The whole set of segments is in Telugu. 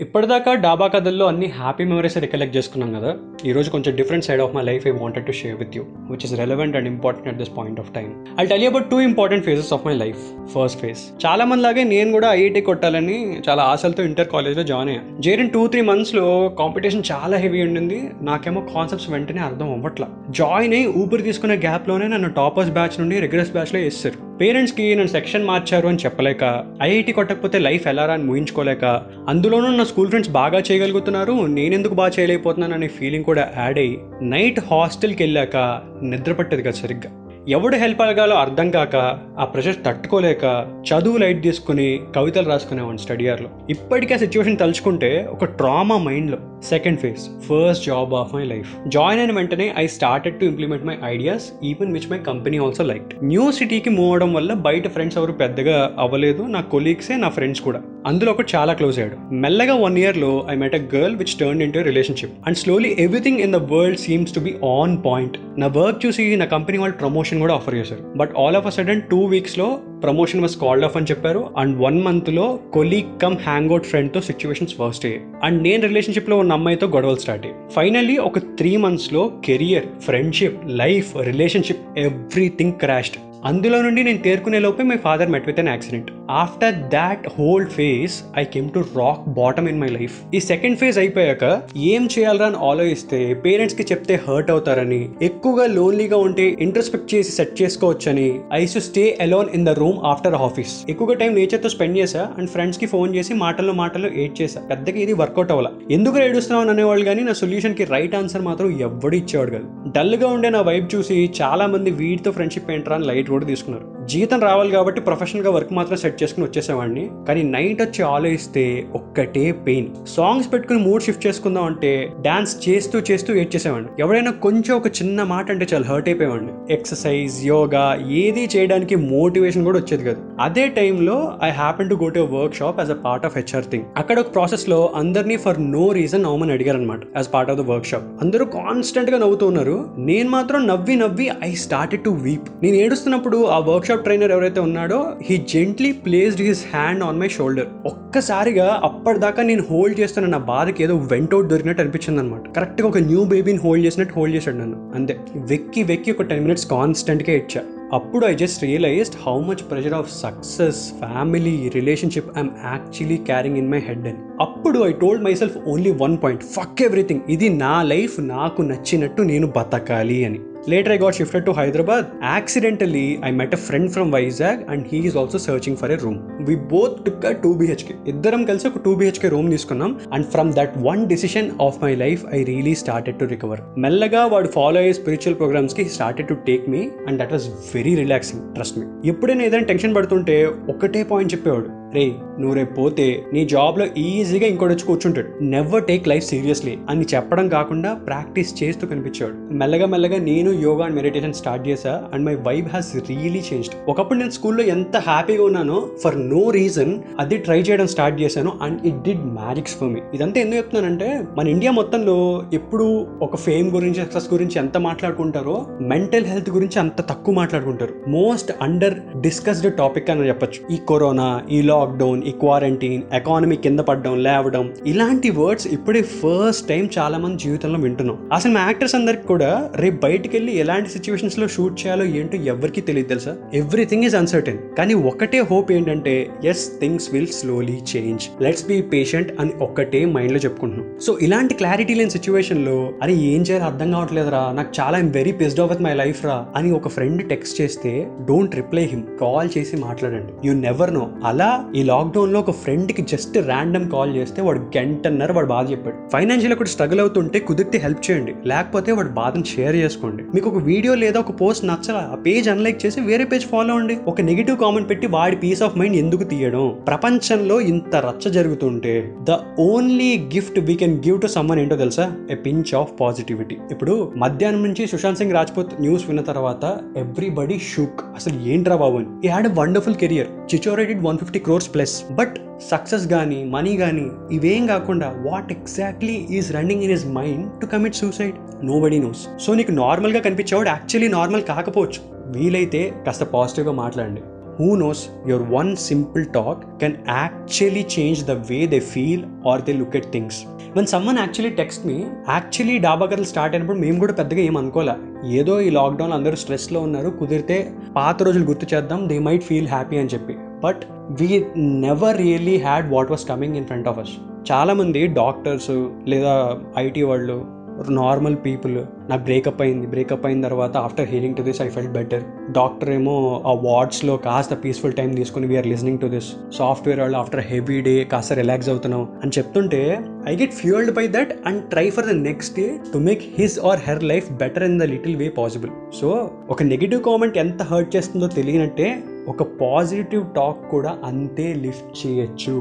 ఇప్పటిదాకా డాబా కథల్లో అన్ని హ్యాపీ మెమరీస్ రికలెక్ట్ చేసుకున్నాం కదా. ఈ రోజు కొంచెం different side of my life I wanted to share with you which is relevant and important at this point of time I tell you about two important phases of my life first phase చాలా మంది లాగే నేను కూడా ఐఐటి కొట్టాలని చాలా ఆశలతో ఇంటర్ కాలేజ్లో జాయిన్ అయ్యాను జేరిన్ టూ త్రీ మంత్స్లో కాంపిటీషన్ చాలా హెవీ ఉండింది. నాకేమో కాన్సెప్ట్స్ వెంటనే అర్థం అవ్వట్లా. జాయిన్ అయ్యి ఊపిరి తీసుకునే గ్యాప్లోనే నన్ను టాపర్స్ బ్యాచ్ నుండి రెగ్యులర్స్ బ్యాచ్లో వేస్తారు పేరెంట్స్కి నన్ను సెక్షన్ మార్చారు అని చెప్పలేక ఐఐటి కొట్టకపోతే లైఫ్ ఎలా అని ముగించుకోలేక అందులోనూ నా స్కూల్ ఫ్రెండ్స్ బాగా చేయగలుగుతున్నారు. నేనెందుకు బాగా చేయలేకపోతున్నాను అనే ఫీలింగ్ కూడా యాడ్ అయ్యి నైట్ హాస్టల్కి వెళ్ళాక నిద్ర పట్టేది కదా సరిగ్గా. ఎవడు హెల్ప్ అడగాలో అర్థం కాక ఆ ప్రెషర్ తట్టుకోలేక చదువు లైట్ తీసుకుని కవితలు రాసుకునేవాడిని స్టడీ ఇయర్లో ఇప్పటికీ ఆ సిచ్యువేషన్ తలుచుకుంటే ఒక ట్రామా మైండ్లో second phase first job of my life join అయిన వెంటనే I started to implement my ideas even which my company also like new సిటీకి మూవ్ అవడం వల్ల బయట ఫ్రెండ్స్ ఎవరు పెద్దగా అవ్వలేదు నా కొలీగ్సే నా ఫ్రెండ్స్ కూడా. అందులో ఒకటి చాలా క్లోజ్ అయ్యాడు. మెల్లగా వన్ ఇయర్లో I met a girl which turn into relationship and slowly everything in the world seems to be on point నా వర్క్ చూసి నా కంపెనీ వాళ్ళు ప్రమోషన్ కూడా ఆఫర్ చేశారు. But all of a sudden two వీక్స్లో promotion was called off అని చెప్పారు. అండ్ వన్ మంత్లో కొలీగ్ కమ్ హ్యాంగ్ అవుట్ ఫ్రెండ్తో సిచ్యువేషన్స్ వర్స్ట్ అయ్యాయి. అండ్ నేను రిలేషన్షిప్లో ఉన్న అమ్మాయితో గొడవలు స్టార్ట్ అయ్యాయి. ఫైనల్లీ ఒక త్రీ మంత్స్లో career friendship life relationship everything crashed అందులో నుండి నేను తేరుకునే లోపే my father met with an accident after that whole phase I came to rock bottom in my life ఈ సెకండ్ ఫేజ్ అయిపోయాక ఏం చేయాలరా అని ఆలోచిస్తే పేరెంట్స్కి చెప్తే హర్ట్ అవుతారని ఎక్కువగా లోన్లీగా ఉంటే ఇంట్రస్పెక్ట్ చేసి సెట్ చేసుకోవచ్చని I so stay alone in the room after office ఎక్కువగా టైం నేచర్తో స్పెండ్ చేసా అండ్ ఫ్రెండ్స్కి ఫోన్ చేసి మాటల్లో మాటల్లో ఏడ్ చేశా. పెద్దగా ఇది వర్కౌట్ అవ్వాల. ఎందుకు ఏడుస్తున్నావు అనేవాళ్ళు కానీ నా సొల్యూషన్కి రైట్ ఆన్సర్ మాత్రం ఎవ్వడు ఇచ్చేవాడు కాదు. డల్గా ఉండే నా వైబ్ చూసి చాలా మంది వీటితో ఫ్రెండ్షిప్ ఏంట్రా అని లైట్ కూడా తీసుకున్నారు. జీతం రావాలి కాబట్టి ప్రొఫెషనల్గా వర్క్ మాత్రం సెట్ చేసుకుని వచ్చేసేవాడిని. కానీ నైట్ వచ్చి ఆలోచిస్తే ఒక్కటే పెయిన్ సాంగ్స్ పెట్టుకుని మూడ్ షిఫ్ట్ చేసుకుందాం అంటే డాన్స్ చేస్తూ చేస్తూ ఏడ్చేసేవాడిని చేసేవాడిని. ఎవడైనా కొంచెం ఒక చిన్న మాట అంటే చాలా హర్ట్ అయిపోయేవాడిని. ఎక్సర్సైజ్ యోగా ఏది చేయడానికి మోటివేషన్ కూడా వచ్చేది కాదు. అదే టైంలో I happen to go to workshop as a part of HR thing అక్కడ ఒక ప్రాసెస్లో అందరినీ ఫర్ నో రీజన్ నవ్వమని అడిగారు అనమాట as part of the workshop అందరూ కాన్స్టెంట్గా నవ్వుతూ ఉన్నారు. నేను మాత్రం నవ్వి నవ్వి ఐ స్టార్టెడ్ టు వీప్ నేను ఏడుస్తున్నప్పుడు ఆ వర్క్ షాప్ ట్రైనర్ ఎవరైతే ఉన్నాడో he gently placed his hand on my shoulder ఒక్కసారిగా అప్పటిదాకా నేను హోల్డ్ చేస్తున్న నా బాధకి ఏదో వెంటౌట్ దొరికినట్టు అనిపించింది అనమాట కరెక్ట్గా ఒక న్యూ బేబీని హోల్డ్ చేసినట్టు హోల్డ్ చేశాడు నన్ను. అంతే. వెక్కి వెక్కి ఒక టెన్ మినిట్స్ కాన్స్టెంట్గా ఇచ్చా. అప్పుడు I just realised how much pressure of success family relationship I'm actually carrying in my head అని. అప్పుడు I told myself only one point fuck everything ఇది నా లైఫ్ నాకు నచ్చినట్టు నేను బతకాలి అని. Later I got shifted to Hyderabad accidentally I met a friend from Vizag and he is also searching for a room we both took a two BHK ఇద్దరం కలిసి ఒక టూ బిహెచ్కే రూమ్ తీసుకున్నాం. And from that one decision of my life I really started to recover మెల్లగా వాడు ఫాలో అయ్యే spiritual ప్రోగ్రామ్స్కి started to take me and that was very relaxing trust me ఎప్పుడైనా ఏదైనా టెన్షన్ పడుతుంటే ఒకటే పాయింట్ చెప్పేవాడు. రే నువ్వు రేపు పోతే నీ జాబ్లో ఈజీగా ఇంకోటి వచ్చి కూర్చుంటాడు. నెవర్ టేక్ లైఫ్ సీరియస్లీ అని చెప్పడం కాకుండా ప్రాక్టీస్ చేస్తూ కనిపించాడు. మెల్లగా మెల్లగా నేను యోగా అండ్ మెడిటేషన్ స్టార్ట్ చేశా and my vibe has really changed. ఒకప్పుడు నేను స్కూల్లో ఎంత హ్యాపీగా ఉన్నానో ఫర్ నో రీజన్ అది ట్రై చేయడం స్టార్ట్ చేశాను and it did magics for me ఇదంతా ఎందుకు చెప్తున్నానంటే మన ఇండియా మొత్తంలో ఎప్పుడు ఒక ఫేమ్ గురించి సక్సెస్ గురించి ఎంత మాట్లాడుకుంటారో మెంటల్ హెల్త్ గురించి అంత తక్కువ మాట్లాడుకుంటారు. మోస్ట్ అండర్ డిస్కస్డ్ టాపిక్ అని చెప్పొచ్చు. ఈ కరోనా ఈ లాక్డౌన్ ఈ క్వారంటైన్ ఎకానమీ కింద పడడం లేవడం ఇలాంటి వర్డ్స్ ఇప్పుడే ఫస్ట్ టైం చాలా మంది జీవితంలో వింటున్నాం. అసలు మా యాక్టర్స్ అందరికి కూడా రేపు బయటికి వెళ్ళి ఎలాంటి సిచ్యువేషన్స్లో షూట్ చేయాలో ఏంటో ఎవరికి తెలియదు తెలుసా? ఎవ్రీథింగ్ ఈజ్ అన్సర్టెన్ కానీ ఒకటే హోప్ ఏంటంటే as things will slowly change let's be patient అని ఒక్కటే మైండ్లో చెప్పుకుంటున్నాం. సో ఇలాంటి క్లారిటీ లేని సిచ్యువేషన్లో అరే ఏం చేయాలో అర్థం కావట్లేదురా నాకు చాలా very pissed off with my life రా అని ఒక ఫ్రెండ్ టెక్స్ట్ చేస్తే డోంట్ రిప్లై హిమ్ కాల్ చేసి మాట్లాడండి. యూ నెవర్ నో అలా ఈ లాక్డౌన్లో ఒక ఫ్రెండ్కి జస్ట్ ర్యాండమ్ కాల్ చేస్తే వాడు గంటన్నర వాడు బాధ చెప్పాడు. ఫైనాన్షియల్ ఒకటి స్ట్రగుల్ అవుతుంటే కుదిరితే హెల్ప్ చేయండి. లేకపోతే వాడు బాధను షేర్ చేసుకోండి. మీకు ఒక వీడియో లేదా ఒక పోస్ట్ నచ్చలా ఆ పేజ్ అన్లైక్ చేసి వేరే పేజ్ ఫాలో అవ్వండి. ఒక నెగిటివ్ కామెంట్ పెట్టి వాడి పీస్ ఆఫ్ మైండ్ ఎందుకు తీయడం? ప్రపంచంలో ఇంత రచ్చ జరుగుతుంటే the only gift we can give to someone ఏంటో తెలుసా? ఎ పించ్ ఆఫ్ పాజిటివిటీ ఇప్పుడు మధ్యాహ్నం నుంచి సుశాంత్ సింగ్ రాజ్పూత్ న్యూస్ విన్న తర్వాత ఎవ్రీబడి షుక్ అసలు ఏంట్రా బాబు ఈ had wonderful career చిచోరేటెడ్ one fifty crores plus but success కానీ మనీ కానీ ఇవేం కాకుండా what exactly is running in his mind to commit suicide nobody knows so నీకు నార్మల్గా కనిపించేవాడు యాక్చువల్లీ నార్మల్ కాకపోవచ్చు. వీలైతే కాస్త పాజిటివ్గా మాట్లాడండి. Who knows your one simple talk can actually change the way they feel or they look at things one someone actually text me actually Dhaba Kathalu start అయినప్పుడు మేము కూడా పెద్దగా ఏం అనుకోలే. ఏదో ఈ లాక్డౌన్ అందరూ స్ట్రెస్లో ఉన్నారు కుదిరితే పాత రోజులు గుర్తు చేద్దాం దే మైట్ ఫీల్ హ్యాపీ అని చెప్పి. But we never really had what was coming in front of us. చాలామంది డాక్టర్స్ లేదా ఐటీ వాళ్ళు నార్మల్ పీపుల్ నాకు బ్రేకప్ అయింది బ్రేకప్ అయిన తర్వాత after healing to this I felt better. Doctor ఏమో ఆ వార్డ్స్లో కాస్త పీస్ఫుల్ టైం తీసుకుని we're listening to this. Software వాళ్ళు ఆఫ్టర్ హెవీ డే కాస్త రిలాక్స్ అవుతున్నాం అని చెప్తుంటే I get fuelled by that and try for the next day to make his or her life better in the little way possible. So ఒక నెగిటివ్ కామెంట్ ఎంత హర్ట్ చేస్తుందో తెలియనట్టే ఒక పాజిటివ్ టాక్ కూడా అంతే లిఫ్ట్ చేయొచ్చు.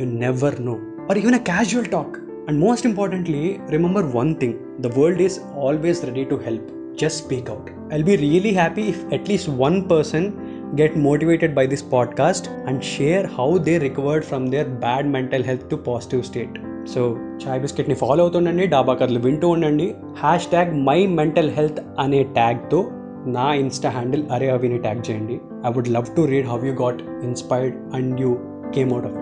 You never know or even a casual talk and most importantly remember one thing the world is always ready to help just speak out I'll be really happy if at least one person get motivated by this podcast and share how they recovered from their bad mental health to positive state. So చాయ్ బిస్కెట్ని ఫాలో అవుతుండండి డాబా కథలు వింటూ ఉండండి. Hashtag my mental health అనే ట్యాగ్తో నా ఇన్స్టా హ్యాండిల్ అరే అవిని ట్యాగ్ చేయండి. I would love to read how you got inspired and you came out of